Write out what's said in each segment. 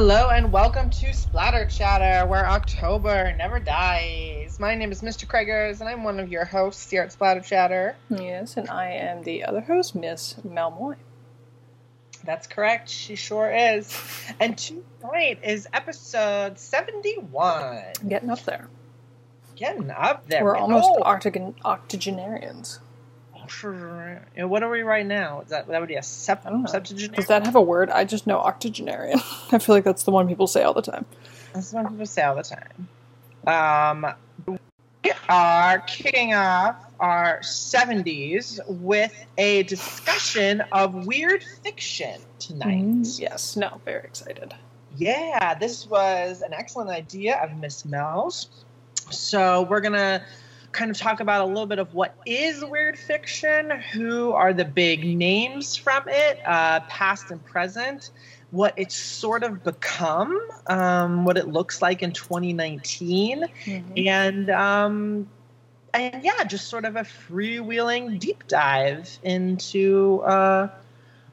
Hello and welcome to Splatter Chatter, where October never dies. My name is Mr. Craigers, and I'm one of your hosts here at Splatter Chatter. Yes, and I am the other host, Miss Melmoy. That's correct, she sure is. And tonight is episode 71. Getting up there. Getting up there. We're almost octogen- octogenarians. What are we right now? Is that that would be a sep- I don't know. septuagenarian? Does that have a word? I just know octogenarian. I feel like that's the one people say all the time. That's what people say all the time. Um, we are kicking off our 70s with a discussion of weird fiction tonight. Mm, yes, no, very excited. Yeah, this was an excellent idea of Miss Mel's. So we're gonna kind of talk about a little bit of what is weird fiction, who are the big names from it, uh, past and present, what it's sort of become, um, what it looks like in 2019, Mhm. and um, and yeah, just sort of a freewheeling deep dive into. Uh,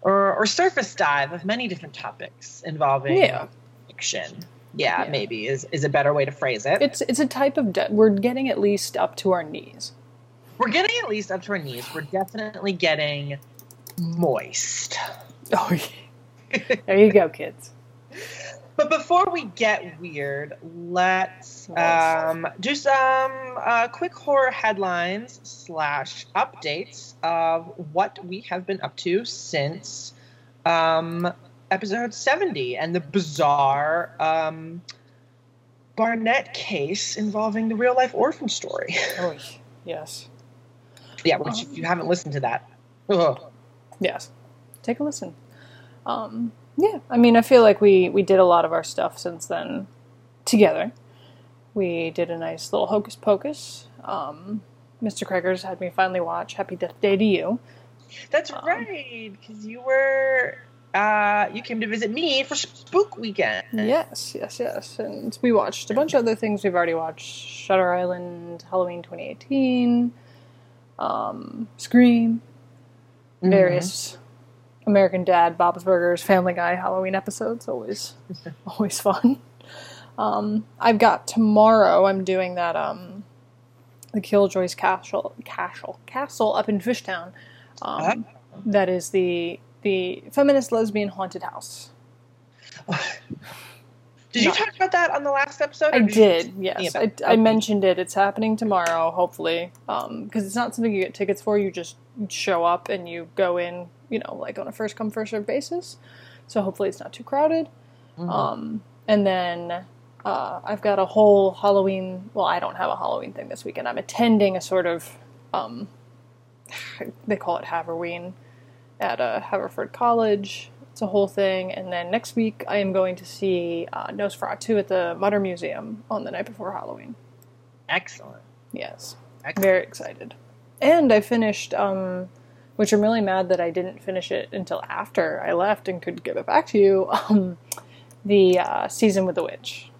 or, or surface dive of many different topics involving Yeah. fiction. Yeah, Yeah. maybe is, is a better way to phrase it. It's it's a type of de- we're getting at least up to our knees. We're getting at least up to our knees. We're definitely getting moist. Oh, yeah. there you go, kids. But before we get weird, let's um, do some uh, quick horror headlines slash updates of what we have been up to since um, episode 70 and the bizarre um, Barnett case involving the real life orphan story. Oh, yes, yeah, which if you haven't listened to that, ugh. yes. Take a listen. Um, yeah, I mean, I feel like we we did a lot of our stuff since then together. We did a nice little hocus pocus. Um, Mr. Craigers had me finally watch Happy Death Day to You. that's Um, right, because you were. Uh, you came to visit me for Spook Weekend. Yes, yes, yes. And we watched a bunch of other things we've already watched Shutter Island, Halloween 2018, um, Scream, Mhm. various American Dad, Bob's Burgers, Family Guy Halloween episodes. Always, always fun. Um, I've got tomorrow. I'm doing that. Um, the Killjoy's Kastle, Castle, Castle up in Fishtown. Um, that is the the feminist lesbian haunted house. Did you No. talk about that on the last episode? I did, yes. I, I mentioned it. It's happening tomorrow, hopefully, because it's not something you get tickets for. You just show up and you go in, you know, like on a first come first served basis. So hopefully it's not too crowded. Mhm. Um, and then uh, I've got a whole Halloween. Well, I don't have a Halloween thing this weekend. I'm attending a sort of, um, they call it Haverween, at uh, Haverford College. It's a whole thing. And then next week I am going to see uh, Nosferatu at the Mutter Museum on the night before Halloween. Excellent. Yes, Excellent. very excited. And I finished, um, which I'm really mad that I didn't finish it until after I left and could give it back to you. Um, the uh, season with the witch.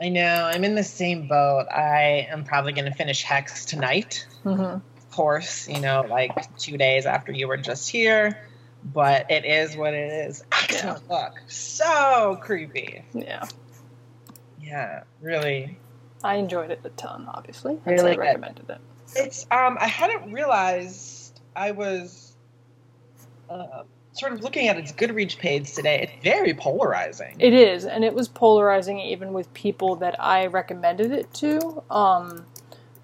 I know. I'm in the same boat. I am probably going to finish Hex tonight. Mm-hmm. Course, you know, like two days after you were just here. But it is what it is. Excellent look. So creepy. Yeah, Yeah, really. I enjoyed it a ton. Obviously, Hence Really I recommended it. It's um I hadn't realized I was uh, sort of looking at its Goodreads page today. It's very polarizing. It is, and it was polarizing even with people that I recommended it to. Um,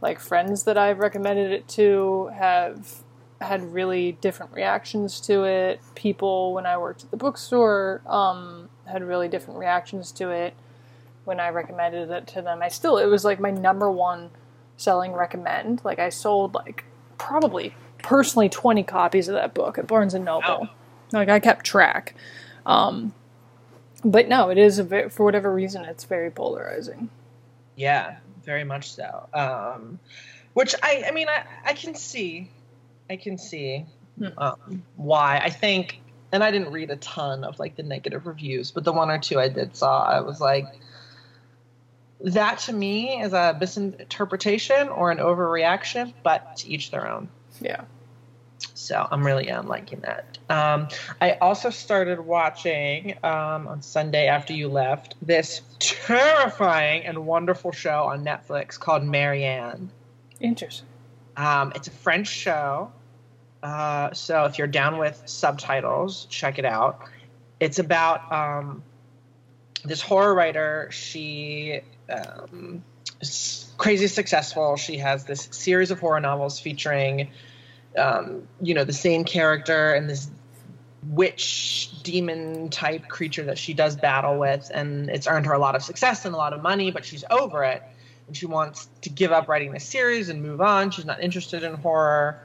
like friends that I've recommended it to have had really different reactions to it. People when I worked at the bookstore um, had really different reactions to it when I recommended it to them. I still it was like my number one selling recommend. Like I sold like probably personally 20 copies of that book at Barnes and Noble. Like I kept track. Um, but no, it is a ve- for whatever reason it's very polarizing. Yeah, very much so. Um, which I, I mean, I, I can see, I can see Hmm. um, why. I think, and I didn't read a ton of like the negative reviews, but the one or two I did saw, I was like, that to me is a misinterpretation or an overreaction, but to each their own. Yeah. So I'm really am liking that. Um, I also started watching um, on Sunday after you left this terrifying and wonderful show on Netflix called Marianne. Interesting. Um, it's a French show. Uh, so if you're down with subtitles, check it out. It's about um, this horror writer. She um, is crazy successful. She has this series of horror novels featuring, um, you know, the same character and this witch demon type creature that she does battle with, and it's earned her a lot of success and a lot of money. But she's over it, and she wants to give up writing the series and move on. She's not interested in horror.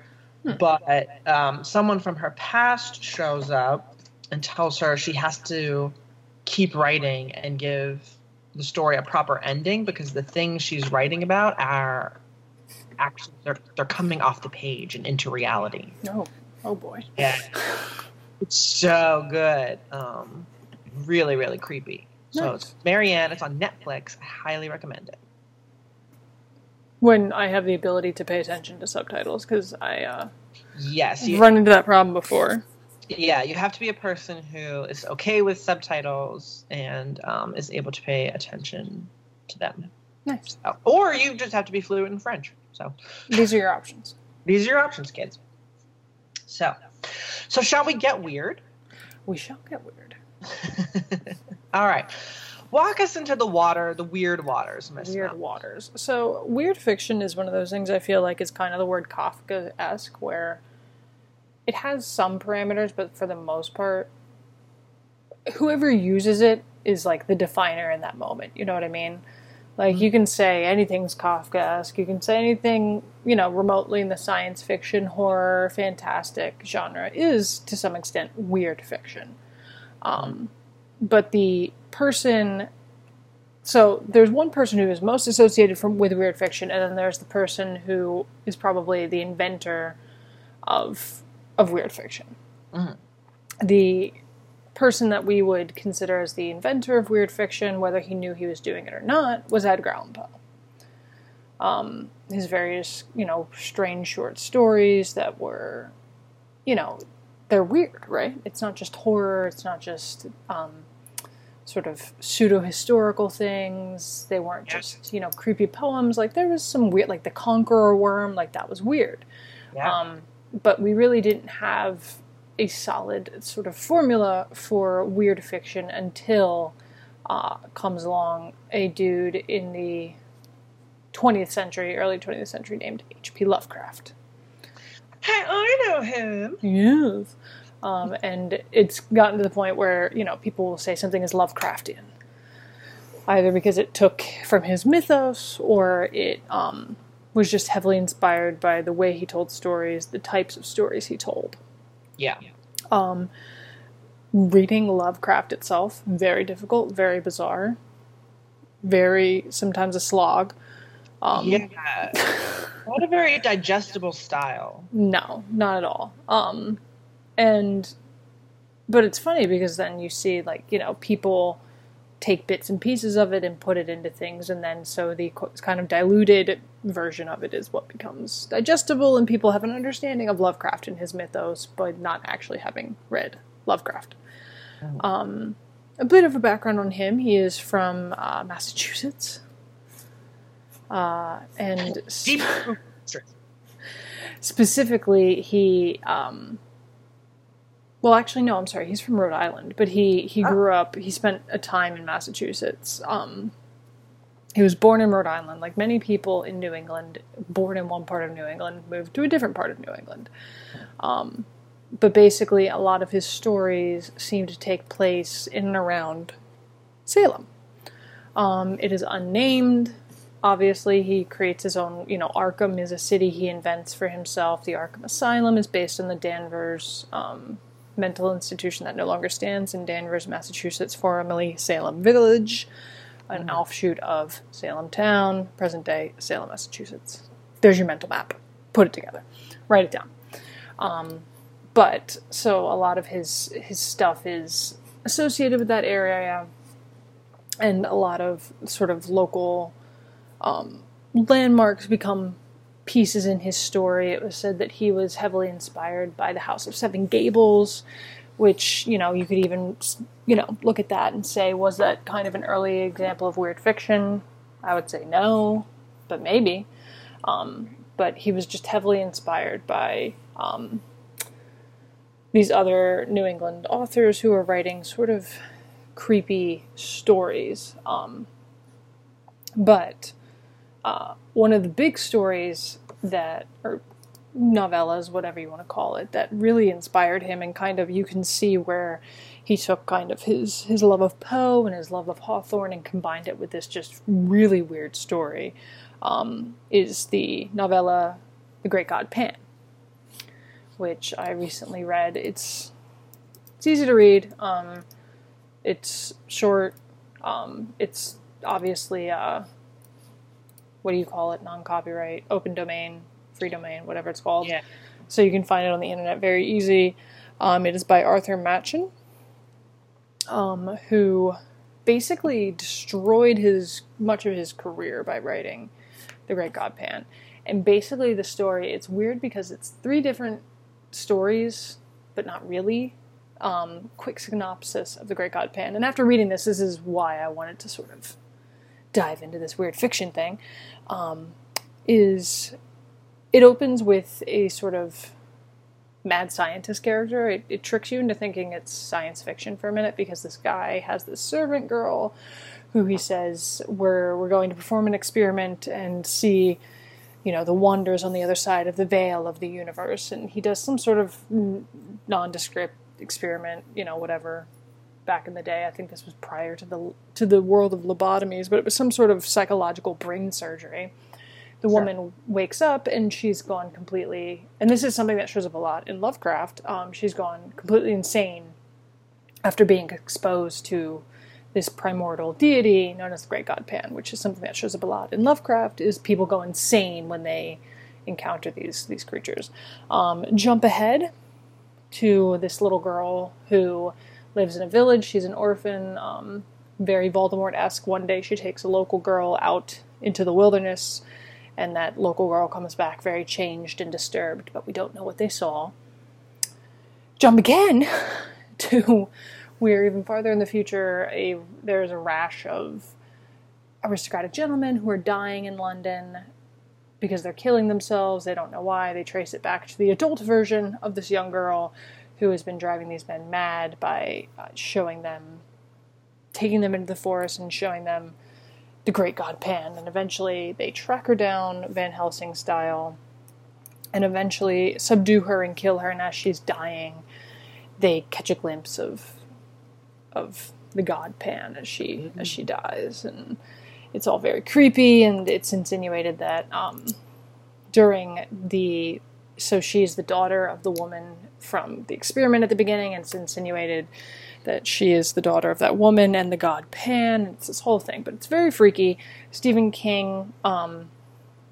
But um, someone from her past shows up and tells her she has to keep writing and give the story a proper ending because the things she's writing about are actually they're, they're coming off the page and into reality. Oh, oh boy. Yeah, it's so good. Um, really, really creepy. So it's Marianne. It's on Netflix. I highly recommend it. When I have the ability to pay attention to subtitles, because I uh, Yes, you, run into that problem before. yeah, you have to be a person who is okay with subtitles and um, is able to pay attention to them. Nice. Or you just have to be fluent in French. So These are your options. these are your options, kids. So, so shall we get weird? We shall get weird. All right, walk us into the water, the weird waters, Miss. Weird Mel. waters. So, weird fiction is one of those things I feel like is kind of the word Kafkaesque, where it has some parameters, but for the most part, whoever uses it is like the definer in that moment. You know what I mean? Like, you can say anything's Kafkaesque. you can say anything, you know, remotely in the science fiction, horror, fantastic genre is to some extent weird fiction. Um, but the person so there's one person who is most associated from with weird fiction, and then there's the person who is probably the inventor of of weird fiction. Mhm. The person that we would consider as the inventor of weird fiction, whether he knew he was doing it or not, was Edgar Allan Poe. Um, his various, you know, strange short stories that were, you know, they're weird, right? It's not just horror. It's not just um, sort of pseudo historical things. They weren't just you know creepy poems. Like there was some weird, like the Conqueror Worm. Like that was weird. Yeah. Um, but we really didn't have a solid sort of formula for weird fiction until uh, comes along a dude in the 20th century, early 20th century, named H.P. Lovecraft. hey, I know him. Yes. Um, and it's gotten to the point where, you know, people will say something is Lovecraftian. Either because it took from his mythos or it um, was just heavily inspired by the way he told stories, the types of stories he told. Yeah. Um, reading Lovecraft itself, very difficult, very bizarre, very sometimes a slog. Um, yeah. Not a very digestible style. No, not at all. Um, and but it's funny because then you see like you know people take bits and pieces of it and put it into things, and then so the kind of diluted version of it is what becomes digestible, and people have an understanding of Lovecraft and his mythos, but not actually having read Lovecraft. Um, a bit of a background on him: he is from uh, Massachusetts. Uh, and Deep. specifically he um well actually no i'm sorry. He's from rhode island but he he Oh. grew up he spent a time in massachusetts um he was born in rhode island. Like many people in new england born in one part of new england moved to a different part of new england. Um but basically a lot of his stories seem to take place in and around salem. Um, it is unnamed. Obviously he creates his own you know arkham is a city he invents for himself. The arkham asylum is based on the danvers um, mental institution that no longer stands in danvers massachusetts formerly salem village an offshoot of salem town present day salem massachusetts. There's your mental map. Put it together. Write it down. Um, but so a lot of his his stuff is associated with that area and a lot of sort of local um, landmarks become pieces in his story. It was said that he was heavily inspired by the House of Seven Gables, which, you know, you could even, you know, look at that and say, was that kind of an early example of weird fiction? I would say no, but maybe. Um, but he was just heavily inspired by um, these other New England authors who were writing sort of creepy stories. Um, but uh, one of the big stories that, or novellas, whatever you want to call it, that really inspired him, and kind of you can see where he took kind of his his love of Poe and his love of Hawthorne and combined it with this just really weird story. Um, is the novella "The Great God Pan," which I recently read. It's it's easy to read. Um, it's short. Um, it's obviously uh, what do you call it? Non copyright, open domain, free domain, whatever it's called. Yeah. So you can find it on the internet very easy. Um, it is by Arthur Machen, um, who basically destroyed his much of his career by writing The Great God Pan. And basically, the story it's weird because it's three different stories, but not really. Um, quick synopsis of The Great God Pan. And after reading this, this is why I wanted to sort of dive into this weird fiction thing, um, is it opens with a sort of mad scientist character. It, it tricks you into thinking it's science fiction for a minute because this guy has this servant girl who he says we're we're going to perform an experiment and see you know the wonders on the other side of the veil of the universe and he does some sort of nondescript experiment you know whatever back in the day. I think this was prior to the to the world of lobotomies, but it was some sort of psychological brain surgery. The sure. woman wakes up and she's gone completely, and this is something that shows up a lot in Lovecraft. Um, she's gone completely insane after being exposed to this primordial deity known as the Great God Pan, which is something that shows up a lot in Lovecraft. Is people go insane when they encounter these these creatures. Um, jump ahead to this little girl who lives in a village. She's an orphan, um, very Voldemort esque. One day she takes a local girl out into the wilderness, and that local girl comes back very changed and disturbed, but we don't know what they saw. Jump again to we're even farther in the future. A there's a rash of aristocratic gentlemen who are dying in London because they're killing themselves. They don't know why. They trace it back to the adult version of this young girl who has been driving these men mad by uh, showing them, taking them into the forest and showing them the great god Pan. And eventually they track her down, Van Helsing style, and eventually subdue her and kill her. And as she's dying, they catch a glimpse of of the god Pan as she mm-hmm. as she dies, and it's all very creepy. And it's insinuated that um, during the so she's the daughter of the woman from the experiment at the beginning, and it's insinuated that she is the daughter of that woman and the god Pan. It's this whole thing, but it's very freaky. Stephen King um,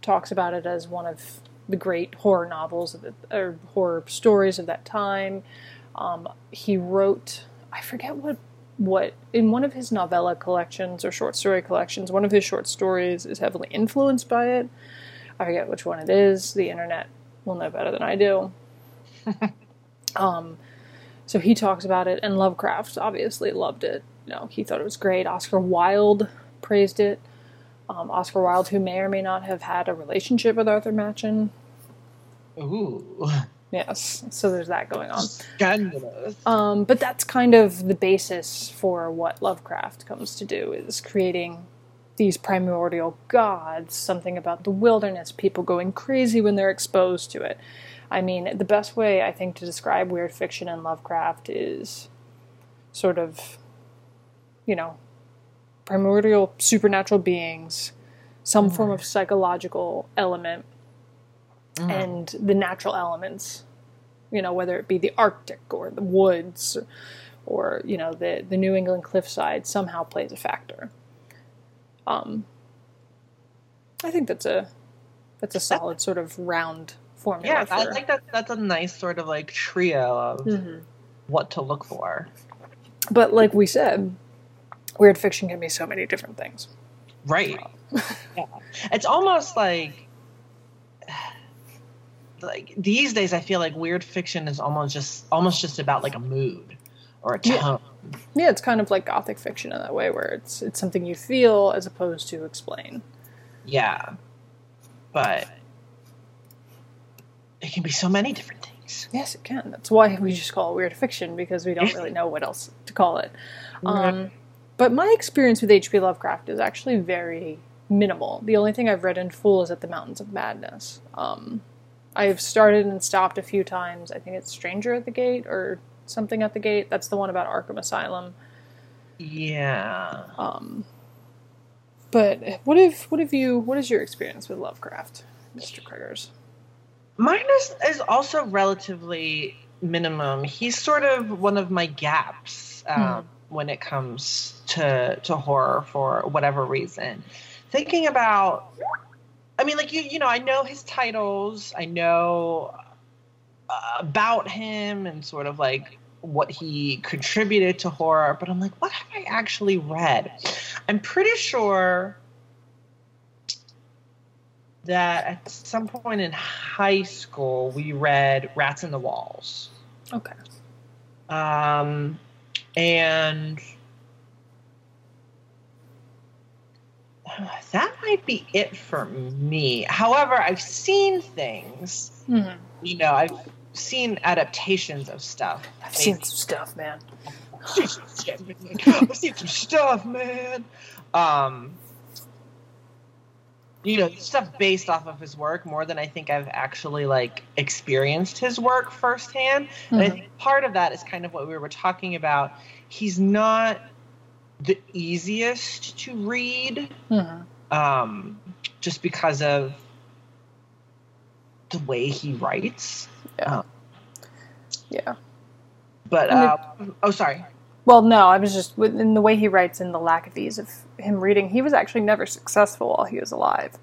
talks about it as one of the great horror novels the, or horror stories of that time. Um, he wrote, I forget what what in one of his novella collections or short story collections, one of his short stories is heavily influenced by it. I forget which one it is. The internet will know better than I do. um, so he talks about it, and Lovecraft obviously loved it. You know, he thought it was great. Oscar Wilde praised it. Um, Oscar Wilde, who may or may not have had a relationship with Arthur Machen. Ooh. Yes, so there's that going on. Scandalous. Um, but that's kind of the basis for what Lovecraft comes to do is creating these primordial gods, something about the wilderness, people going crazy when they're exposed to it. I mean, the best way I think to describe weird fiction and Lovecraft is sort of, you know, primordial supernatural beings, some mm. form of psychological element, mm. and the natural elements, you know, whether it be the Arctic or the woods or, you know, the, the New England cliffside somehow plays a factor. Um, I think that's a that's a solid sort of round formula. Yeah, for... I think that that's a nice sort of like trio of mm-hmm. what to look for. But like we said, weird fiction can be so many different things. Right. yeah. It's almost like like these days I feel like weird fiction is almost just almost just about like a mood or a tone. Yeah. yeah, it's kind of like gothic fiction in that way where it's it's something you feel as opposed to explain. Yeah. But it can be so many different things. Yes, it can. That's why we just call it weird fiction because we don't really know what else to call it. Um, but my experience with H.P. Lovecraft is actually very minimal. The only thing I've read in full is at the Mountains of Madness. Um, I've started and stopped a few times. I think it's Stranger at the Gate or something at the Gate. That's the one about Arkham Asylum. Yeah. Um, but what if what have you what is your experience with Lovecraft, Mr. Craigers? Mine is, is also relatively minimum. He's sort of one of my gaps um, hmm. when it comes to to horror for whatever reason. Thinking about, I mean, like you, you know, I know his titles. I know uh, about him and sort of like what he contributed to horror, but I'm like, what have I actually read? I'm pretty sure that at some point in high school we read Rats in the Walls. Okay. Um, and that might be it for me. However, I've seen things. Mm-hmm. You know, I've seen adaptations of stuff. I've seen some stuff, man. I've seen some stuff, man. Um, you know, stuff based off of his work more than I think I've actually like experienced his work firsthand. Mm-hmm. And I think part of that is kind of what we were talking about. He's not the easiest to read, mm-hmm. um, just because of the way he writes. Yeah. Um, yeah. But uh, oh, sorry. Well, no, I was just in the way he writes and the lack of ease of him reading. He was actually never successful while he was alive.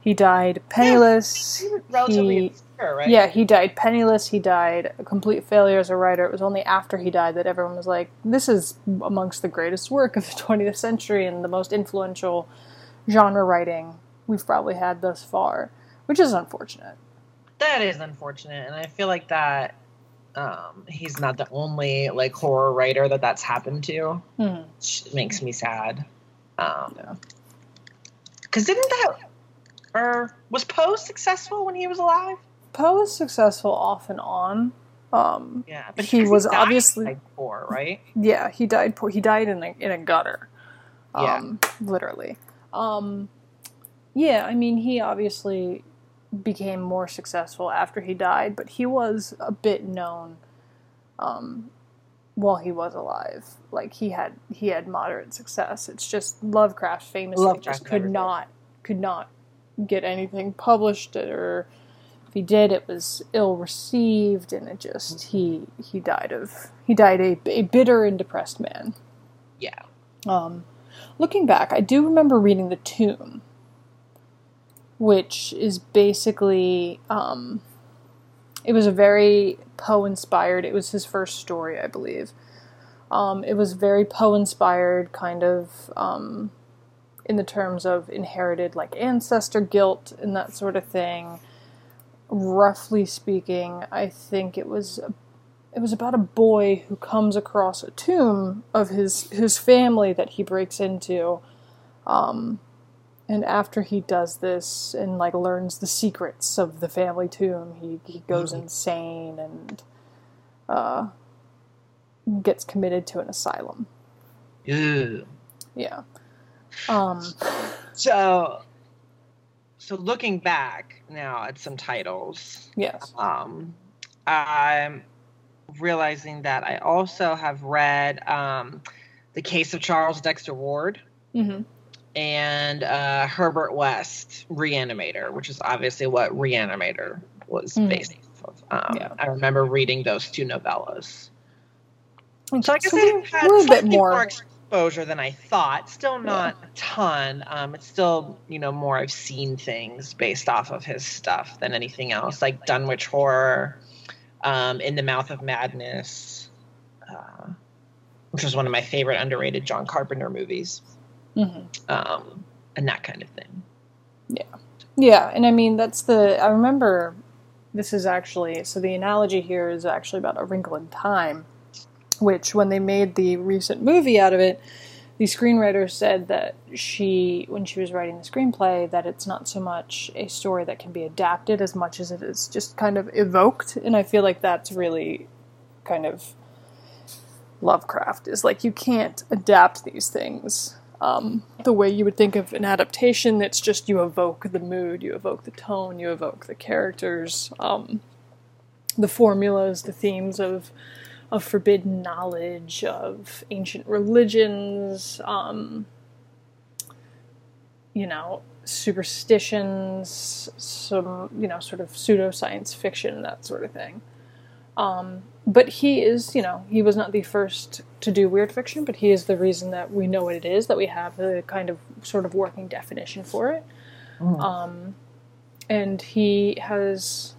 He died penniless. Yeah, relatively he, obscure, right? Yeah, he died penniless. He died a complete failure as a writer. It was only after he died that everyone was like, "This is amongst the greatest work of the 20th century and the most influential genre writing we've probably had thus far," which is unfortunate. That is unfortunate, and I feel like that um, he's not the only like horror writer that that's happened to. Mm-hmm. Which makes me sad. Um, yeah. Because didn't that or was Poe successful when he was alive? Poe was successful off and on. Um, yeah, but he was obviously poor, right? Yeah, he died poor. He died in a in a gutter. Um, yeah, literally. Um, yeah, I mean, he obviously became more successful after he died, but he was a bit known um, while he was alive. Like he had he had moderate success. It's just Lovecraft famously Lovecraft just could not could not get anything published or if he did it was ill received and it just he he died of he died a, a bitter and depressed man. Yeah. Um looking back, I do remember reading The Tomb which is basically um, it was a very Poe inspired. It was his first story, I believe. Um, it was very Poe inspired, kind of um, in the terms of inherited like ancestor guilt and that sort of thing. Roughly speaking, I think it was it was about a boy who comes across a tomb of his his family that he breaks into. Um, and after he does this and like learns the secrets of the family tomb, he he goes mm-hmm. insane and uh, gets committed to an asylum. Ew. Yeah. Um. So, so looking back now at some titles, yes. Um, I'm realizing that I also have read um, the case of Charles Dexter Ward. Mm-hmm and uh, Herbert West Reanimator, which is obviously what Reanimator was mm. based off of. Um, yeah. I remember reading those two novellas. So I guess so I had a little bit more. more. exposure than I thought. Still not yeah. a ton. Um, it's still you know more I've seen things based off of his stuff than anything else, like Dunwich Horror, um, In the Mouth of Madness, uh, which was one of my favorite underrated John Carpenter movies mm-hmm. um, and that kind of thing. Yeah, yeah, and I mean that's the I remember this is actually so the analogy here is actually about A Wrinkle in Time, which when they made the recent movie out of it, the screenwriter said that she, when she was writing the screenplay, that it's not so much a story that can be adapted as much as it is just kind of evoked, and I feel like that's really kind of Lovecraft is like you can't adapt these things um, the way you would think of an adaptation. It's just you evoke the mood, you evoke the tone, you evoke the characters, um, the formulas, the themes of of forbidden knowledge, of ancient religions, um, you know, superstitions, some you know, sort of pseudoscience fiction, that sort of thing. Um, but he is, you know, he was not the first to do weird fiction, but he is the reason that we know what it is, that we have the kind of sort of working definition for it. Mm. Um, and he has,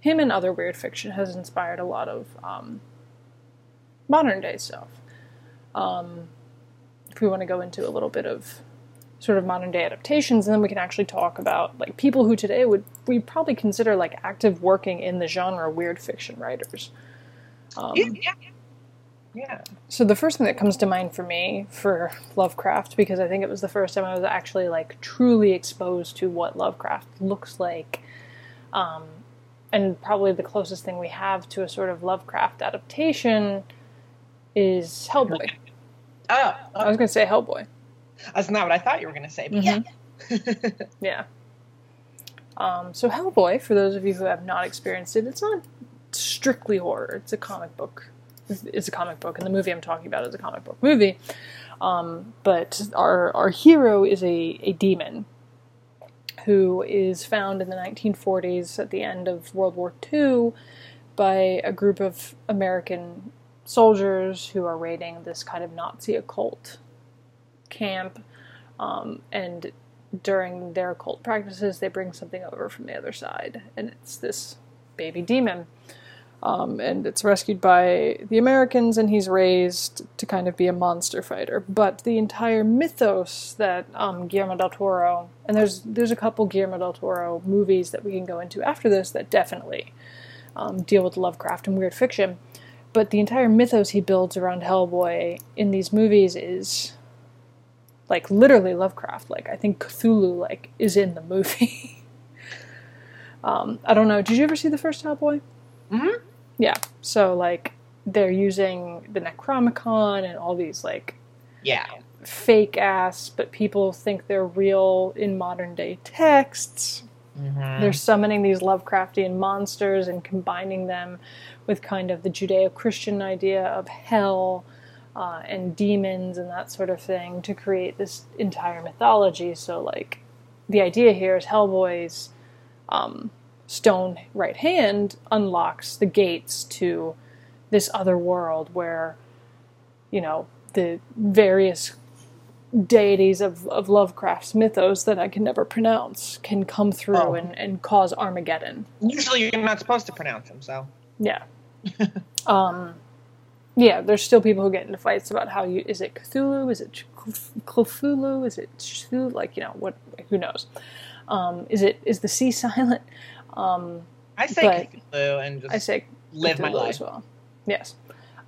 him and other weird fiction has inspired a lot of um, modern day stuff. Um, if we want to go into a little bit of sort of modern day adaptations, and then we can actually talk about like people who today would we probably consider like active working in the genre weird fiction writers. Um, yeah. Yeah. So the first thing that comes to mind for me for Lovecraft, because I think it was the first time I was actually like truly exposed to what Lovecraft looks like, um, and probably the closest thing we have to a sort of Lovecraft adaptation is Hellboy. Oh, I was going to say Hellboy. That's not what I thought you were going to say, but mm-hmm. yeah. yeah. Um, so Hellboy, for those of you who have not experienced it, it's not strictly horror. It's a comic book. It's a comic book, and the movie I'm talking about is a comic book movie. Um, but our our hero is a, a demon who is found in the 1940s at the end of World War II by a group of American soldiers who are raiding this kind of Nazi occult camp. Um, and during their occult practices, they bring something over from the other side, and it's this baby demon. Um, and it's rescued by the Americans, and he's raised to kind of be a monster fighter. But the entire mythos that um, Guillermo del Toro, and there's there's a couple Guillermo del Toro movies that we can go into after this that definitely um, deal with Lovecraft and weird fiction. But the entire mythos he builds around Hellboy in these movies is like literally Lovecraft. Like I think Cthulhu like is in the movie. um, I don't know. Did you ever see the first Hellboy? hmm Yeah. So like they're using the Necronomicon and all these like yeah fake ass, but people think they're real in modern day texts. Mm-hmm. They're summoning these Lovecraftian monsters and combining them with kind of the Judeo Christian idea of hell uh, and demons and that sort of thing to create this entire mythology. So, like, the idea here is Hellboy's um, stone right hand unlocks the gates to this other world where, you know, the various deities of, of Lovecraft's mythos that I can never pronounce can come through oh. and, and cause Armageddon. Usually you're not supposed to pronounce them, so. Yeah. um, yeah, there's still people who get into fights about how you is it Cthulhu, is it Cthulhu, is it Cthulhu? Like you know what? Who knows? Um, is it is the sea silent? Um, I say Cthulhu and just I say live my life as well. Yes,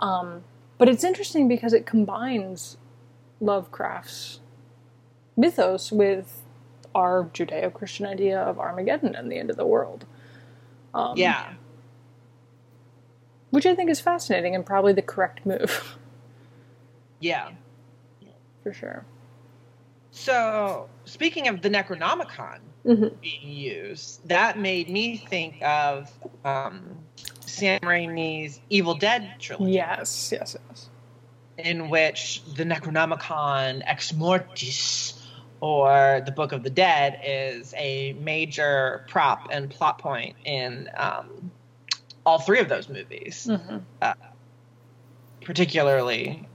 um, but it's interesting because it combines Lovecraft's mythos with our Judeo-Christian idea of Armageddon and the end of the world. Um, yeah which I think is fascinating and probably the correct move. Yeah. For sure. So, speaking of the Necronomicon mm-hmm. being used, that made me think of um, Sam Raimi's Evil Dead trilogy. Yes, yes, yes. In which the Necronomicon Ex Mortis, or the Book of the Dead, is a major prop and plot point in um, all three of those movies. Mm-hmm. Uh, particularly,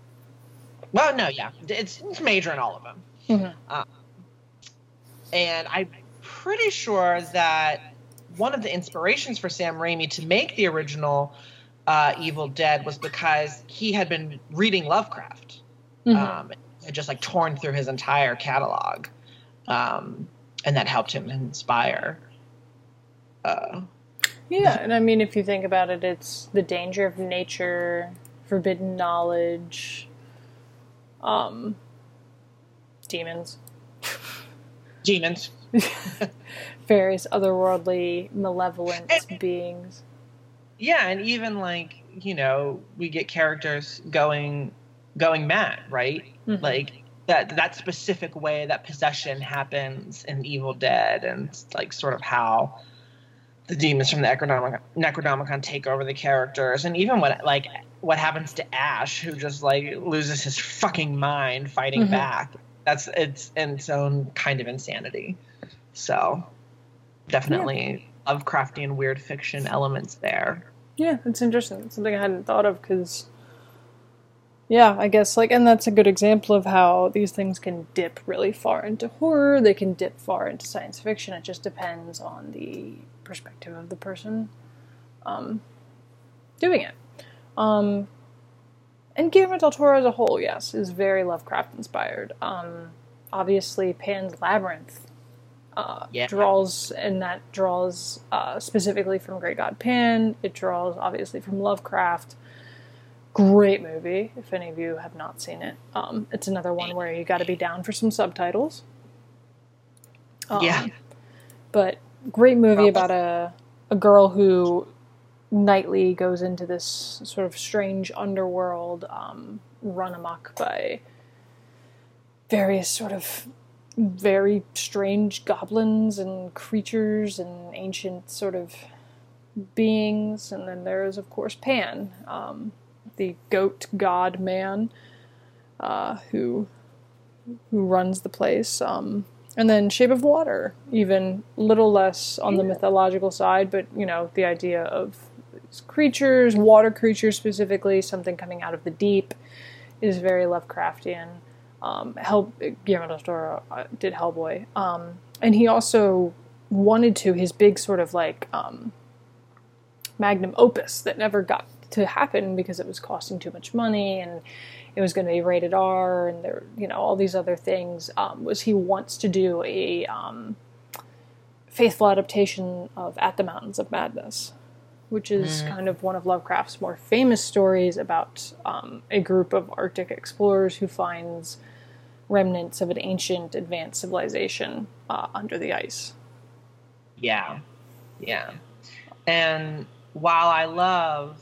well, no, yeah, it's, it's major in all of them. Mm-hmm. Um, and I'm pretty sure that one of the inspirations for Sam Raimi to make the original uh, Evil Dead was because he had been reading Lovecraft. Mm-hmm. Um, had just like torn through his entire catalog. Um, and that helped him inspire uh, Yeah, and I mean, if you think about it, it's the danger of nature, forbidden knowledge, um, demons, Demons. various otherworldly, malevolent And- beings. Yeah, and even like you know, we get characters going going mad, right? Mhm. Like that that specific way that possession happens in Evil Dead, and like sort of how the demons from the Necronomicon, Necronomicon take over the characters, and even what like what happens to Ash, who just like loses his fucking mind fighting Mhm. back. That's it's in its own kind of insanity. So definitely Lovecraftian weird fiction elements there. Yeah, it's interesting. It's something I hadn't thought of because, yeah, I guess like, and that's a good example of how these things can dip really far into horror. They can dip far into science fiction. It just depends on the perspective of the person um, doing it. Um, and Guillermo del Toro as a whole, yes, is very Lovecraft inspired. Um, obviously, Pan's Labyrinth uh, Yeah. draws, and that draws uh, specifically from Great God Pan. It draws obviously from Lovecraft. Great movie. If any of you have not seen it, um, it's another one where you got to be down for some subtitles. Um, Yeah. but great movie about a a girl who nightly goes into this sort of strange underworld, um, run amok by various sort of very strange goblins and creatures and ancient sort of beings. And then there is, of course, Pan, um, the goat god man, uh, who who runs the place. Um, and then Shape of Water, even little less on the Yeah. mythological side, but you know the idea of these creatures, water creatures specifically, something coming out of the deep, is very Lovecraftian. Um, Hell, Guillermo del Toro uh, did Hellboy, um, and he also wanted to his big sort of like um, magnum opus that never got to happen because it was costing too much money and it was going to be rated R and there, you know, all these other things. Um, was he wants to do a um, faithful adaptation of At the Mountains of Madness, which is kind of one of Lovecraft's more famous stories about um, a group of Arctic explorers who finds remnants of an ancient advanced civilization uh, under the ice. Yeah, yeah. And while I love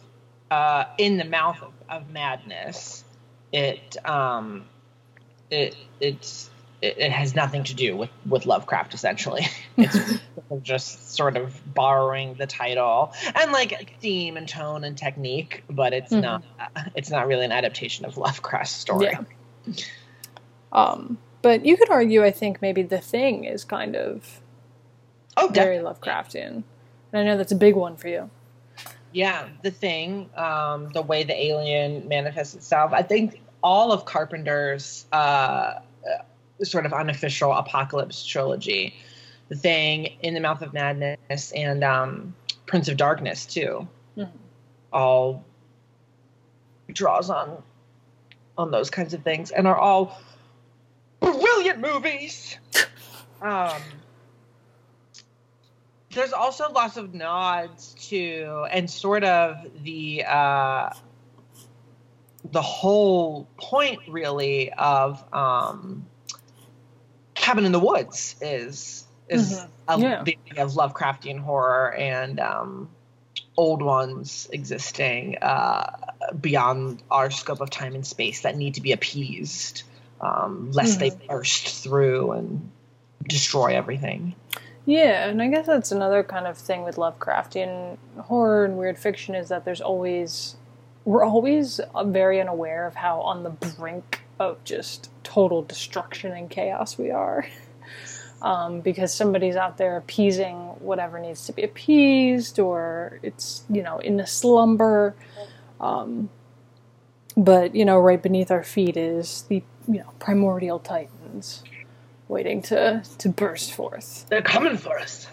uh, "In the Mouth of, of Madness," it um, it it's it, it has nothing to do with with Lovecraft. Essentially, it's just sort of borrowing the title and like theme and tone and technique, but it's Mhm. not it's not really an adaptation of Lovecraft's story. Yeah. Um, but you could argue, I think maybe the thing is kind of Oh, very definitely. Lovecraftian. And I know that's a big one for you. Yeah, the thing, um, the way the alien manifests itself. I think all of Carpenter's uh, sort of unofficial apocalypse trilogy, the thing, In the Mouth of Madness, and um, Prince of Darkness too, Mhm. all draws on on those kinds of things, and are all brilliant movies. um, there's also lots of nods to and sort of the uh the whole point really of um cabin in the woods is is Mhm. a, Yeah. the idea of lovecraftian horror and um old ones existing uh beyond our scope of time and space that need to be appeased um lest they burst through and destroy everything Yeah, and I guess that's another kind of thing with Lovecraftian horror and weird fiction is that there's always we're always uh, very unaware of how on the brink of just total destruction and chaos we are. Um, because somebody's out there appeasing whatever needs to be appeased, or it's you know in a slumber. Um, but you know, right beneath our feet is the you know primordial titans, waiting to to burst forth. they're coming for us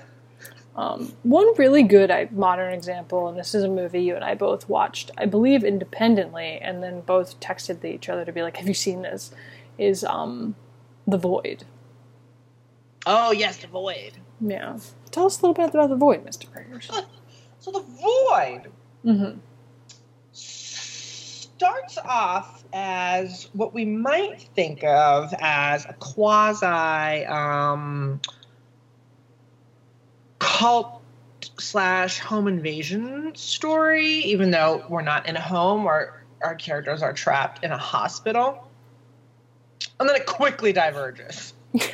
Um, one really good I, modern example, and this is a movie you and I both watched, I believe independently, and then both texted each other to be like, "Have you seen this?" Is um, The Void. Oh yes, the void. Yeah, tell us a little bit about The Void, Mister Craigers. So the void Mm-hmm. Starts off as what we might think of as a quasi um, cult slash home invasion story, even though we're not in a home or our characters are trapped in a hospital. And then it quickly diverges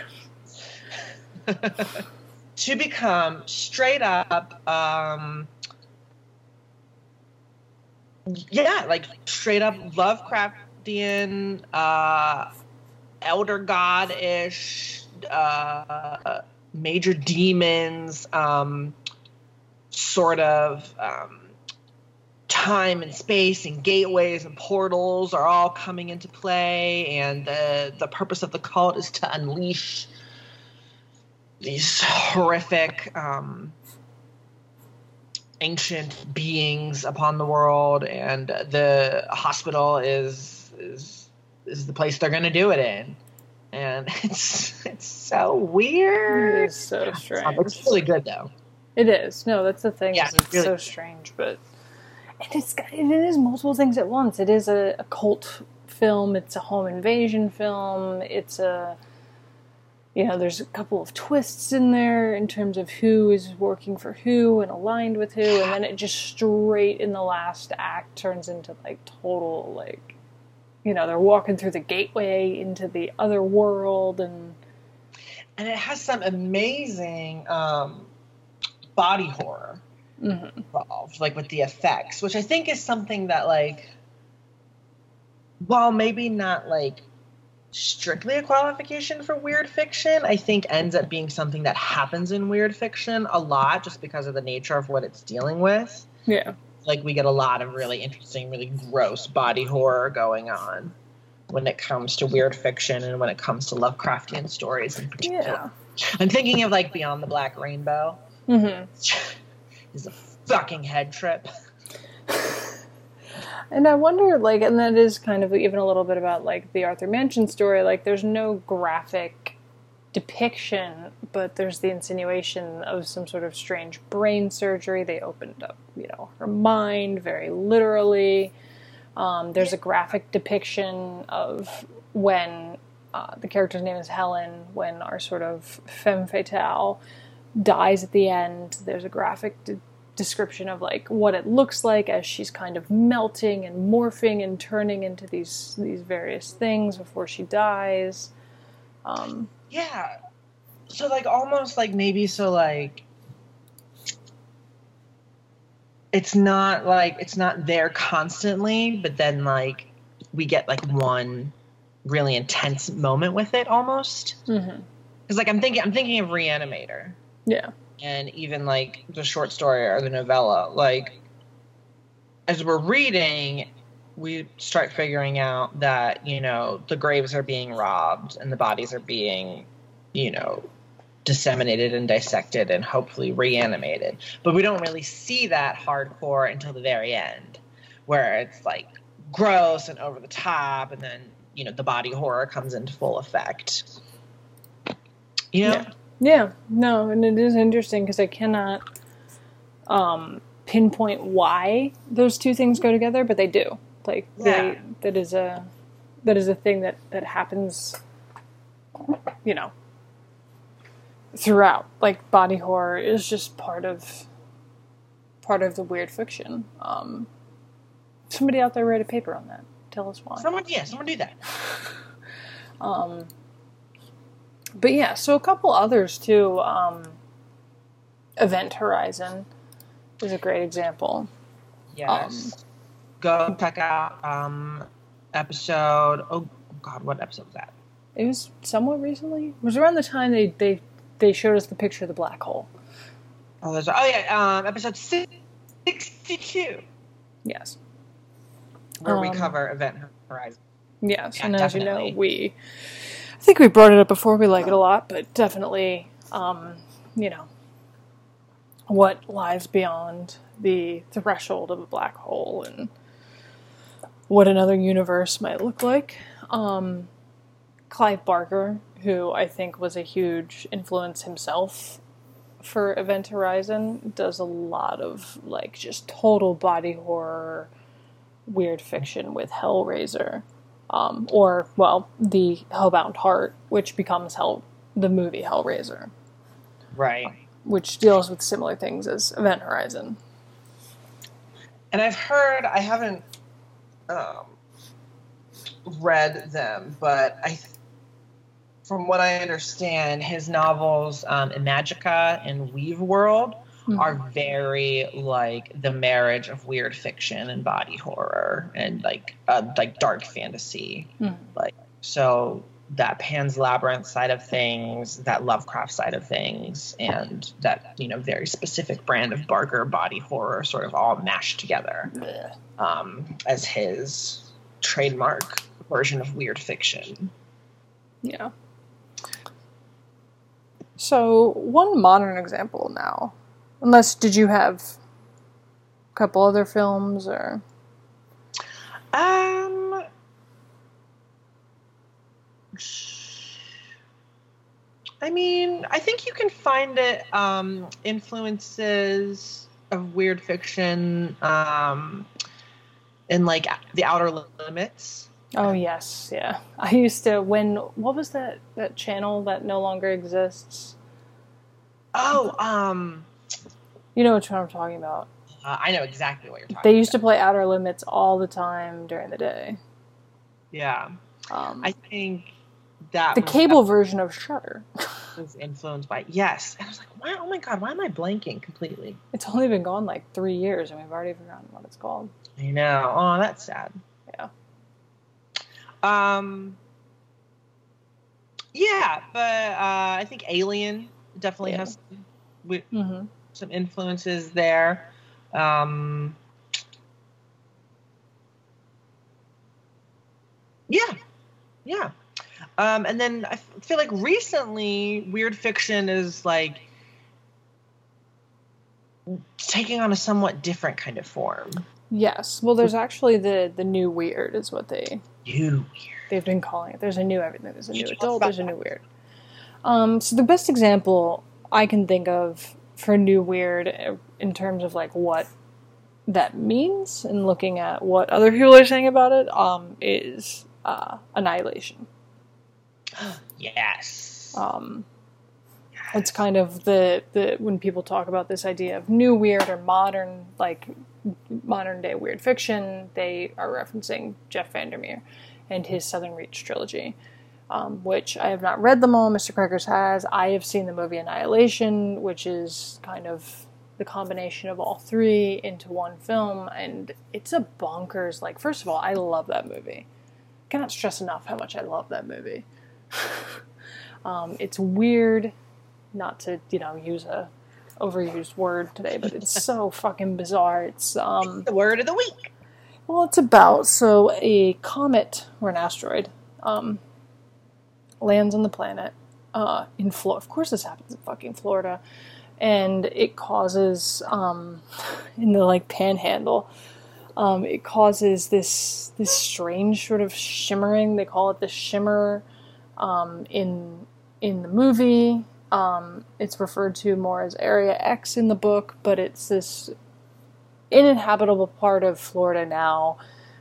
to become straight up um, yeah, like straight up Lovecraftian, uh, elder god ish, uh, major demons, um, sort of um, time and space and gateways and portals are all coming into play, and the the purpose of the cult is to unleash these horrific. Um, ancient beings upon the world, and the hospital is is is the place they're going to do it in. And it's it's so weird. It is so strange. Um, it's really good though. It is. No, that's the thing. Yeah, it's it's really- so strange, but and it's got- it is multiple things at once. It is a, a cult film. It's a home invasion film. It's a you know, there's a couple of twists in there in terms of who is working for who and aligned with who, and then it just straight in the last act turns into like total like you know they're walking through the gateway into the other world and And it has some amazing um, body horror mhm. involved, like with the effects, which I think is something that like, while maybe not like strictly a qualification for weird fiction, I think ends up being something that happens in weird fiction a lot just because of the nature of what it's dealing with. yeah Like we get a lot of really interesting, really gross body horror going on when it comes to weird fiction and when it comes to Lovecraftian stories in particular. yeah I'm thinking of like Beyond the Black Rainbow. hmm is a fucking head trip. And I wonder, like, and that is kind of even a little bit about like the Arthur Machen story. Like, there's no graphic depiction, but there's the insinuation of some sort of strange brain surgery. They opened up, you know, her mind very literally. Um, there's a graphic depiction of when uh, the character's name is Helen, when our sort of femme fatale dies at the end. There's a graphic de- description of like what it looks like as she's kind of melting and morphing and turning into these these various things before she dies. Um, Yeah. So like almost like maybe so like it's not like it's not there constantly, but then like we get like one really intense moment with it almost. mhm. Cuz like I'm thinking I'm thinking of Reanimator Yeah. And even like the short story or the novella. Like as we're reading we start figuring out that you know the graves are being robbed and the bodies are being you know disseminated and dissected and hopefully reanimated. But we don't really see that hardcore until the very end where it's like gross and over the top and then you know the body horror comes into full effect. You know? Yeah. Yeah, no, and it is interesting because I cannot um, pinpoint why those two things go together, but they do. Like Yeah. they, that is a that is a thing that that happens. You know, throughout. Like body horror is just part of part of the weird fiction. Um, somebody out there write a paper on that. Tell us why. someone yeah someone do that Um, but yeah, so a couple others too. Um, Event Horizon is a great example. Yes. Go check out um episode oh god, what episode was that? It was somewhat recently. It was around the time they they they showed us the picture of the black hole. Oh, there's, oh yeah, um episode sixty-two, Yes, where we Um, cover Event Horizon. yes, Yeah, and as you know, definitely. we I think we brought it up before. We like it a lot, but definitely, um, you know, what lies beyond the threshold of a black hole and what another universe might look like. Um, Clive Barker, who I think was a huge influence himself for Event Horizon does a lot of like just total body horror, weird fiction with Hellraiser, um, or well, the Hellbound Heart, which becomes Hell, the movie Hellraiser, Right. which deals with similar things as Event Horizon. And I've heard, I haven't um, read them, but I, from what I understand, his novels, um, Imajica and Weave World, are very like the marriage of weird fiction and body horror and like uh, like dark fantasy. Mhm. Like so that Pan's Labyrinth side of things, that Lovecraft side of things, and that you know very specific brand of Barker body horror, sort of all mashed together um, as his trademark version of weird fiction. Yeah. So one modern example now, unless did you have a couple other films or Um. I mean, I think you can find it um, influences of weird fiction um, in like the Outer Limits. Oh yes, yeah. I used to when what was that that channel that no longer exists? Oh, um, You know which one I'm talking about. uh, I know exactly what you're talking. About. They used to play Outer Limits all the time during the day. Yeah, Um, I think that the cable version of Shudder. was influenced by yes. And I was like, why? Oh my god, why am I blanking completely? It's only been gone like three years, and we've already forgotten what it's called. I know. Oh, that's sad. Yeah. Um. Yeah, but uh, I think Alien definitely Yeah. has some, wi- hmm some influences there. Um. Yeah, yeah. Um, and then I feel like recently, weird fiction is like taking on a somewhat different kind of form. Yes. Well, there's actually the the new weird is what they You they've been calling it. There's a new everything. There's a new adult. There's a new weird. Um, so the best example I can think of for new weird uh, in terms of like what that means and looking at what other people are saying about it um, is uh, annihilation. Yes. Um, it's kind of the, the when people talk about this idea of new weird or modern like modern day weird fiction, they are referencing Jeff Vandermeer and his Southern Reach trilogy, um, which I have not read them all. Mr. Craigers has. I have seen the movie Annihilation, which is kind of the combination of all three into one film, and it's a bonkers. Like, first of all, I love that movie. Cannot stress enough how much I love that movie. um, it's weird, not to you know use a overused word today, but it's so fucking bizarre. It's um the word of the week. well, it's about so a comet or an asteroid um, lands on the planet uh, in Florida. Of course, this happens in fucking Florida, and it causes um, in the like Panhandle. Um, it causes this this strange sort of shimmering. They call it the shimmer um, in in the movie. Um, it's referred to more as Area X in the book, but it's this uninhabitable part of Florida now,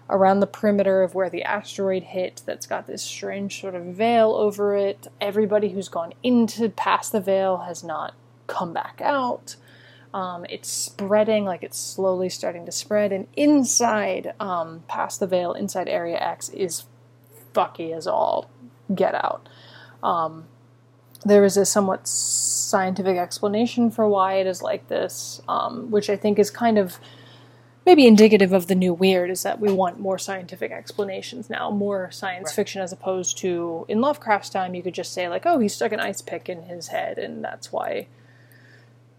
around the perimeter of where the asteroid hit, that's got this strange sort of veil over it. Everybody who's gone into past the veil has not come back out. Um, it's spreading, like it's slowly starting to spread, and inside, um, past the veil, inside Area X, is fucky as all get out. Um, there is a somewhat scientific explanation for why it is like this, um, which I think is kind of maybe indicative of the new weird is that we want more scientific explanations now, more science Right. fiction as opposed to in Lovecraft's time you could just say like, oh, he stuck an ice pick in his head and that's why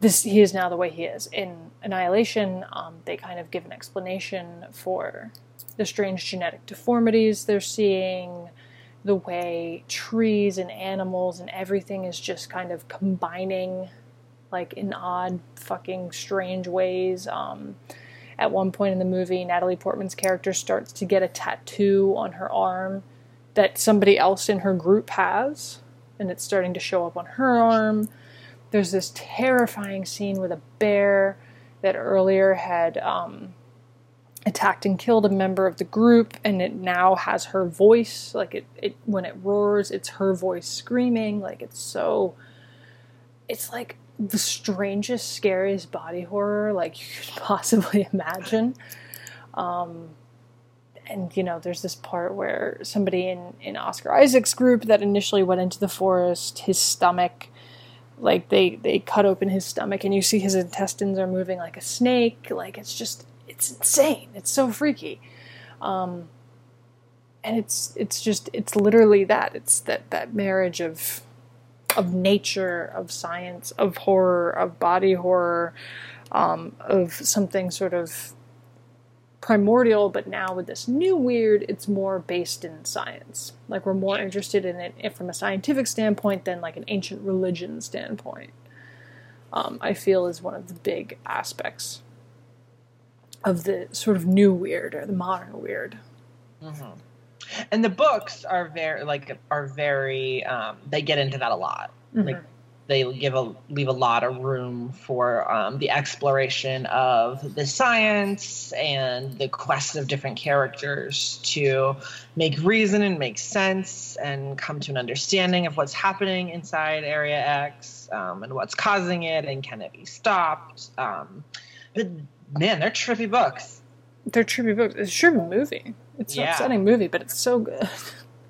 this he is now the way he is. In Annihilation, um, they kind of give an explanation for the strange genetic deformities they're seeing, the way trees and animals and everything is just kind of combining like in odd fucking strange ways. Um, at one point in the movie, Natalie Portman's character starts to get a tattoo on her arm that somebody else in her group has, and it's starting to show up on her arm. there's this terrifying scene with a bear that earlier had um, attacked and killed a member of the group, and it now has her voice. Like it, it when it roars, it's her voice screaming. Like it's so. It's like the strangest, scariest body horror like you could possibly imagine. Um, and you know, there's this part where somebody in in Oscar Isaac's group that initially went into the forest, his stomach, like they they cut open his stomach, and you see his intestines are moving like a snake. Like it's just it's insane. It's so freaky. Um, and it's it's just it's literally that. It's that that marriage of of nature, of science, of horror, of body horror, um, of something sort of primordial, but now with this new weird, it's more based in science. Like we're more interested in it from a scientific standpoint than like an ancient religion standpoint. Um, I feel is one of the big aspects of the sort of new weird or the modern weird. Mm-hmm. And the books are very like are very um, they get into that a lot. Mm-hmm. Like they give a leave a lot of room for um, the exploration of the science and the quests of different characters to make reason and make sense and come to an understanding of what's happening inside Area X um, and what's causing it and can it be stopped. Um, but man, they're trippy books. They're trippy books. It's a trippy movie. It's yeah. an upsetting movie, but it's so good.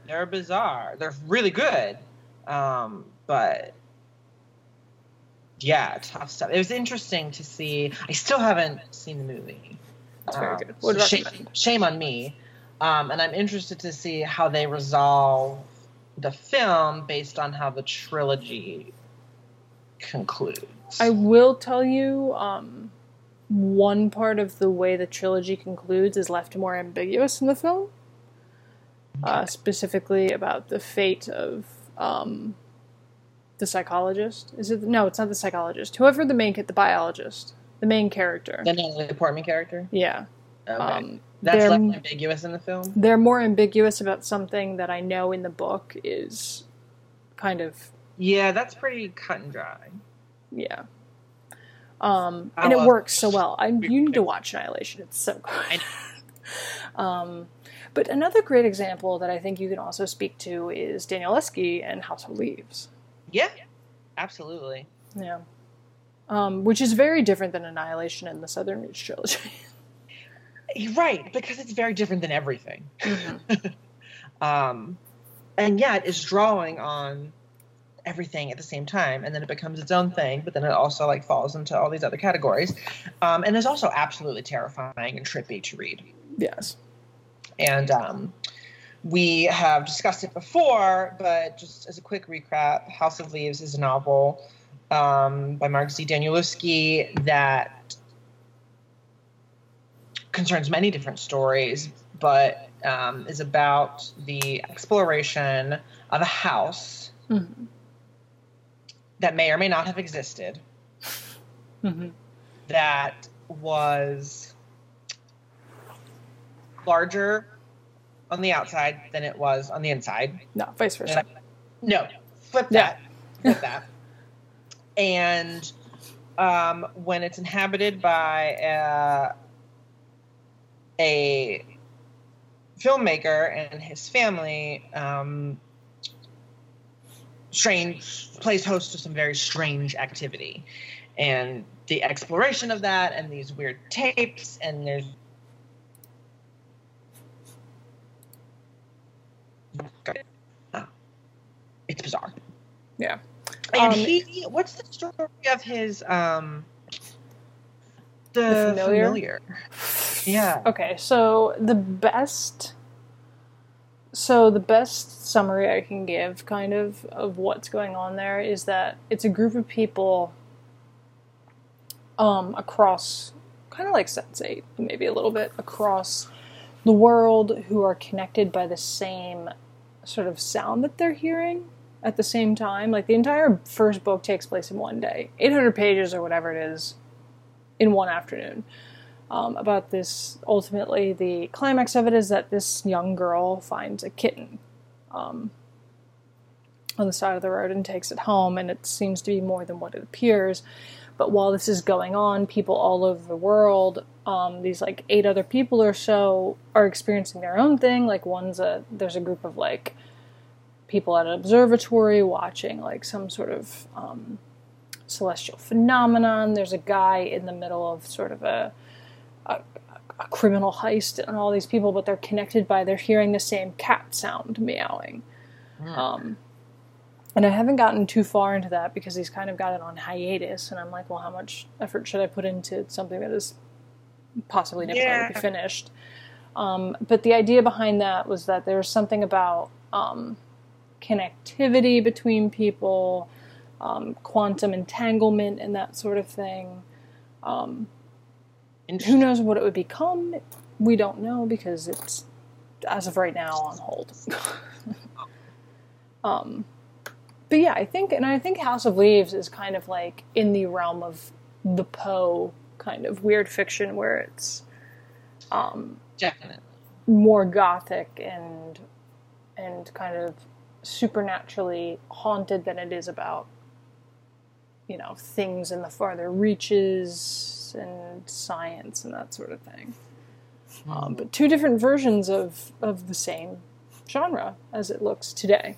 They're bizarre. They're really good. Um, but yeah, tough stuff. It was interesting to see. I still haven't seen the movie. It's very um, good. So shame, shame, on me. Um, and I'm interested to see how they resolve the film based on how the trilogy concludes. I will tell you, um, one part of the way the trilogy concludes is left more ambiguous in the film. Uh, specifically about the fate of um, the psychologist. Is it no? It's not the psychologist. Whoever the main the biologist, the main character. The Natalie Portman character. Yeah. Okay. Um, That's less ambiguous in the film. They're more ambiguous about something that I know in the book is kind of. Yeah, that's pretty cut and dry. Yeah. Um, and it works so well. I you need to watch Annihilation. It's so good. um, but another great example that I think you can also speak to is Danielewski and House of Leaves. Yeah, absolutely. Yeah. Um, which is very different than Annihilation and the Southern Reach trilogy. right, because it's very different than everything. Mm-hmm. um, and yet it's drawing on everything at the same time and then it becomes its own thing but then it also like falls into all these other categories um, and is also absolutely terrifying and trippy to read yes and um, we have discussed it before, but just as a quick recap, House of Leaves is a novel um, by Mark Z. Danielewski that concerns many different stories, but um, is about the exploration of a house mm-hmm. That may or may not have existed, mm-hmm. that was larger on the outside than it was on the inside. No, vice versa. no, flip that. Yeah. Flip that. And um, when it's inhabited by uh, a filmmaker and his family, um, strange plays host to some very strange activity, and the exploration of that, and these weird tapes, and there's it's bizarre. Yeah. And um, he, what's the story of his um, the, the familiar? familiar? Yeah. Okay, so the best, so the best summary I can give, kind of, of what's going on there is that it's a group of people, um, across, kind of like Sense8, maybe a little bit across the world, who are connected by the same sort of sound that they're hearing at the same time. Like the entire first book takes place in one day, 800 pages or whatever it is, in one afternoon. Um, about this, ultimately, the climax of it is that this young girl finds a kitten. Um, on the side of the road and takes it home, and it seems to be more than what it appears. But while this is going on, people all over the world, um, these like eight other people or so, are experiencing their own thing. Like one's a there's a group of like people at an observatory watching like some sort of um, celestial phenomenon. There's a guy in the middle of sort of a, a a criminal heist and all these people, but they're connected by they're hearing the same cat sound meowing. Hmm. Um, and I haven't gotten too far into that because he's kind of got it on hiatus, and I'm like, well, how much effort should I put into something that is possibly never going to be finished? Um, but the idea behind that was that there's something about um, connectivity between people, um, quantum entanglement, and that sort of thing. Um, who knows what it would become? We don't know because it's, as of right now, on hold. um, but yeah, I think, and I think House of Leaves is kind of like in the realm of the Poe kind of weird fiction where it's um, Definitely. more gothic and and kind of supernaturally haunted than it is about you know things in the farther reaches and science and that sort of thing. Um, but two different versions of of the same genre as it looks today.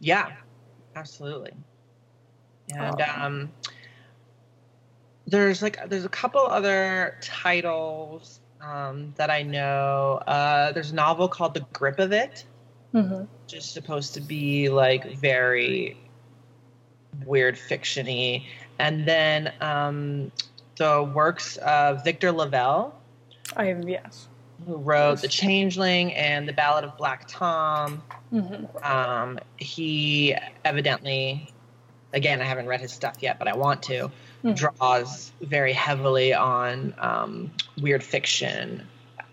Yeah, absolutely. And Um, um, there's like there's a couple other titles um, that I know. Uh, there's a novel called The Grip of It, hmm which is supposed to be like very weird fictiony, and then um, the works of Victor LaValle, I have yes. who wrote The Changeling and The Ballad of Black Tom. hmm Um, he evidently, again, I haven't read his stuff yet, but I want to, Mhm. draws very heavily on um, weird fiction.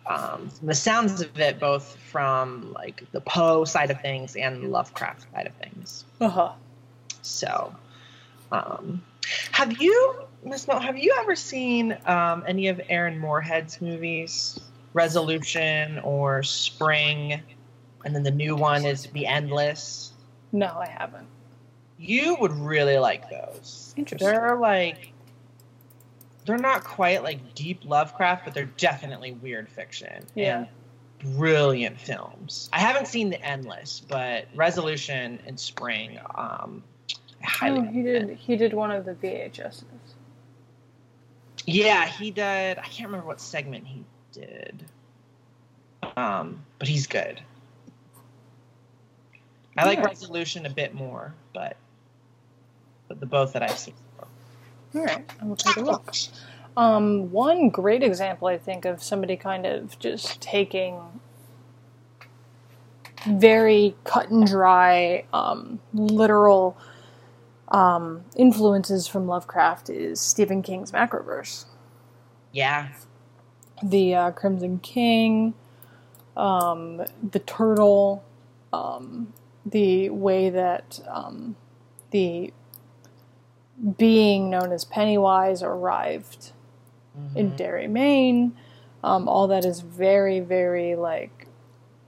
Um, the sounds of it, both from like the Poe side of things and the Lovecraft side of things. Uh huh. So, um, have you, Miss Mel, have you ever seen um, any of Aaron Moorhead's movies? Resolution or Spring, and then the new one is The Endless. No, I haven't. You would really like those. Interesting. They're like, they're not quite like deep Lovecraft, but they're definitely weird fiction. Yeah. And brilliant films. I haven't seen The Endless, but Resolution and Spring, um, I highly Oh, he did. recommend. He did one of the VHSs. Yeah, he did. I can't remember what segment he did. Um, but he's good. I like. Resolution a bit more, but but the both that I've seen. All right, I will take a look. Um, one great example, I think, of somebody kind of just taking very cut and dry, um, literal um, influences from Lovecraft is Stephen King's Macroverse. Yeah, The uh, Crimson King, um, the turtle, um, the way that um, the being known as Pennywise arrived in Mhm. Derry, Maine. Um, all that is very, very like,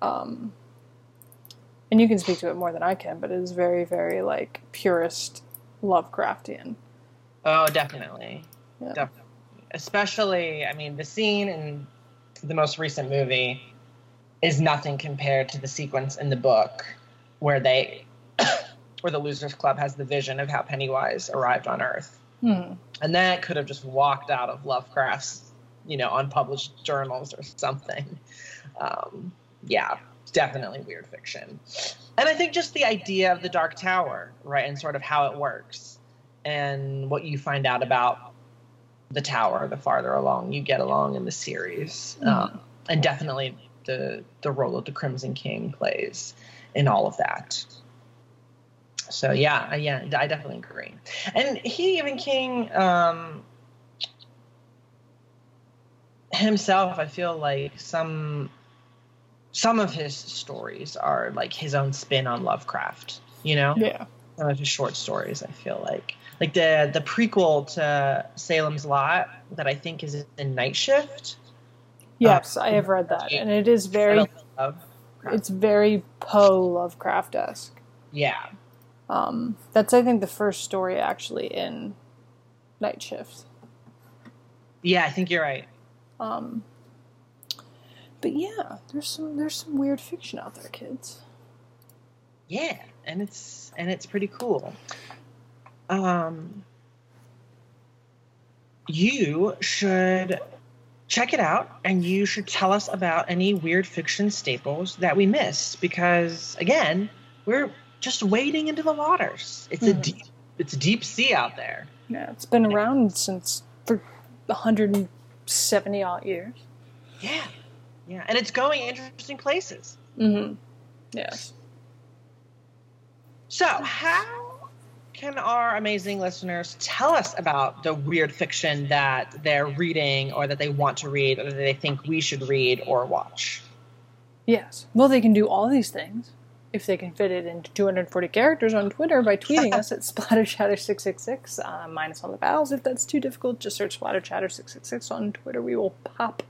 um, and you can speak to it more than I can, but it is very, very like purist Lovecraftian. Oh, definitely. Yeah. Definitely. Especially, I mean, the scene in the most recent movie is nothing compared to the sequence in the book where they where the Losers Club has the vision of how Pennywise arrived on Earth. Hmm. And that could have just walked out of Lovecraft's, you know, unpublished journals or something. Um, yeah, definitely weird fiction. And I think just the idea of the Dark Tower, right, and sort of how it works, and what you find out about the tower the farther along you get along in the series, um, and definitely the the role that the Crimson King plays in all of that. So yeah, yeah, I definitely agree. And he even King um, himself, I feel like some some of his stories are like his own spin on Lovecraft. You know, Yeah. some of his short stories. I feel like like the the prequel to Salem's Lot that I think is in Night Shift. Yes, I have read that, and it is very it's very Poe Lovecraft esque. Yeah. Um, that's I think the first story actually in Night Shift. Yeah, I think you're right. Um, but yeah, there's some there's some weird fiction out there, kids. Yeah, and it's and it's pretty cool. Um, you should check it out, and you should tell us about any weird fiction staples that we missed, because again, we're just wading into the waters. It's a Mhm. deep, it's a deep sea out there. Yeah, it's been around since for 170 odd years. Yeah, yeah, and it's going interesting places. Mm-hmm. Yes. So, how can our amazing listeners tell us about the weird fiction that they're reading or that they want to read or that they think we should read or watch? Yes. Well, they can do all these things if they can fit it into 240 characters on Twitter by tweeting us at splatterchatter666, uh, minus on the vowels. If that's too difficult, just search splatterchatter666 on Twitter. We will pop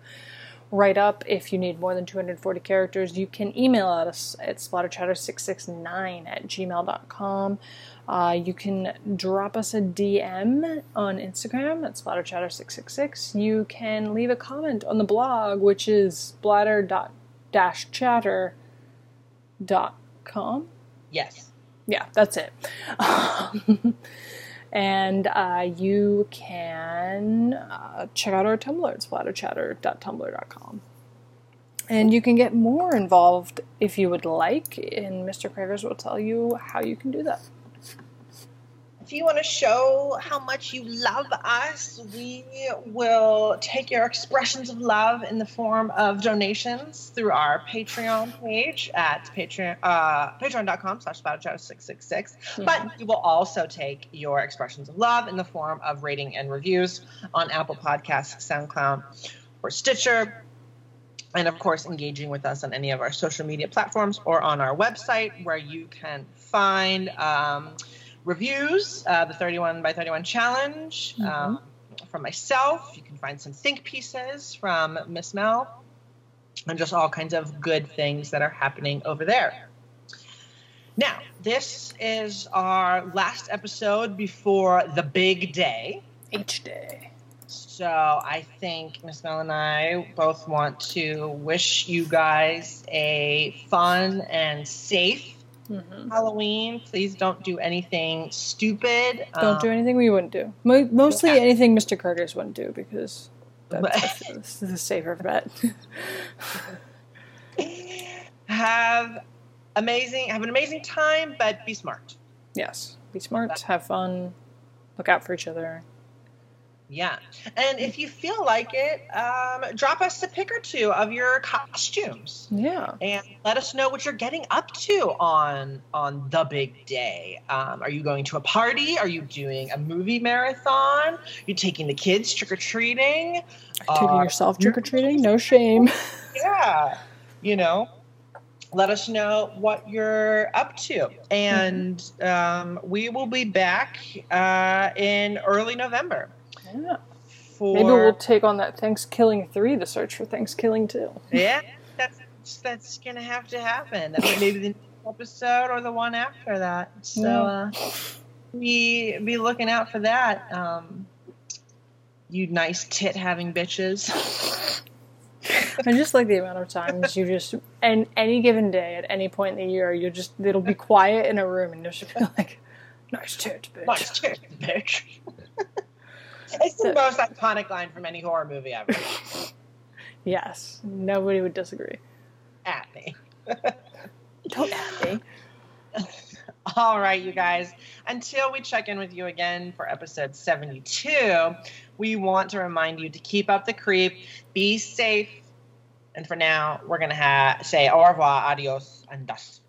right up. If you need more than 240 characters, you can email us at splatterchatter669 at gmail.com. Uh, you can drop us a DM on Instagram at splatterchatter666. You can leave a comment on the blog, which is splatter-chatter dot com. Yes. Yeah, that's it. And uh, you can uh, check out our Tumblr at splatterchatter.tumblr.com. And you can get more involved if you would like, and Mr. Craigers will tell you how you can do that. If you want to show how much you love us, we will take your expressions of love in the form of donations through our Patreon page at patreon, uh, patreon.com slash splatterchatter666. But we will also take your expressions of love in the form of rating and reviews on Apple Podcasts, SoundCloud, or Stitcher. And of course, engaging with us on any of our social media platforms or on our website where you can find um, reviews, uh, the 31 by 31 challenge Mhm. um, from myself. You can find some think pieces from Miss Mel and just all kinds of good things that are happening over there. Now, this is our last episode before the big day. H Day. So I think Miss Mel and I both want to wish you guys a fun and safe hmm Halloween. Please don't do anything stupid. Don't do Um, anything we wouldn't do. Mostly Yeah. anything Mr. Craigers wouldn't do because that's, that's the safer bet. have amazing have an amazing time, but be smart. yes. Be smart, have fun, look out for each other. Yeah. And if you feel like it, um, drop us a pic or two of your costumes. Yeah. and let us know what you're getting up to on on the big day. Um, are you going to a party? Are you doing a movie marathon? You're taking the kids trick or treating? Taking yourself trick or treating, no shame. Yeah, you know. Let us know what you're up to, and um, we will be back uh, in early November Yeah. for Maybe we'll take on that ThanksKilling 3 the search for ThanksKilling 2. Yeah, that's that's gonna have to happen. Maybe the next episode or the one after that. So uh, be be looking out for that. Um, you nice tit having bitches. I just like the amount of times you just, and any given day, at any point in the year, you just, it'll be quiet in a room and you'll just be like, nice tit, bitch. Nice tit, bitch. it's the most iconic line from any horror movie ever. Yes. Nobody would disagree. At me. Don't at me. All right, you guys. Until we check in with you again for episode 72, we want to remind you to keep up the creep, be safe, and for now, we're going to ha- say au revoir, adios, and das. Yes, we are.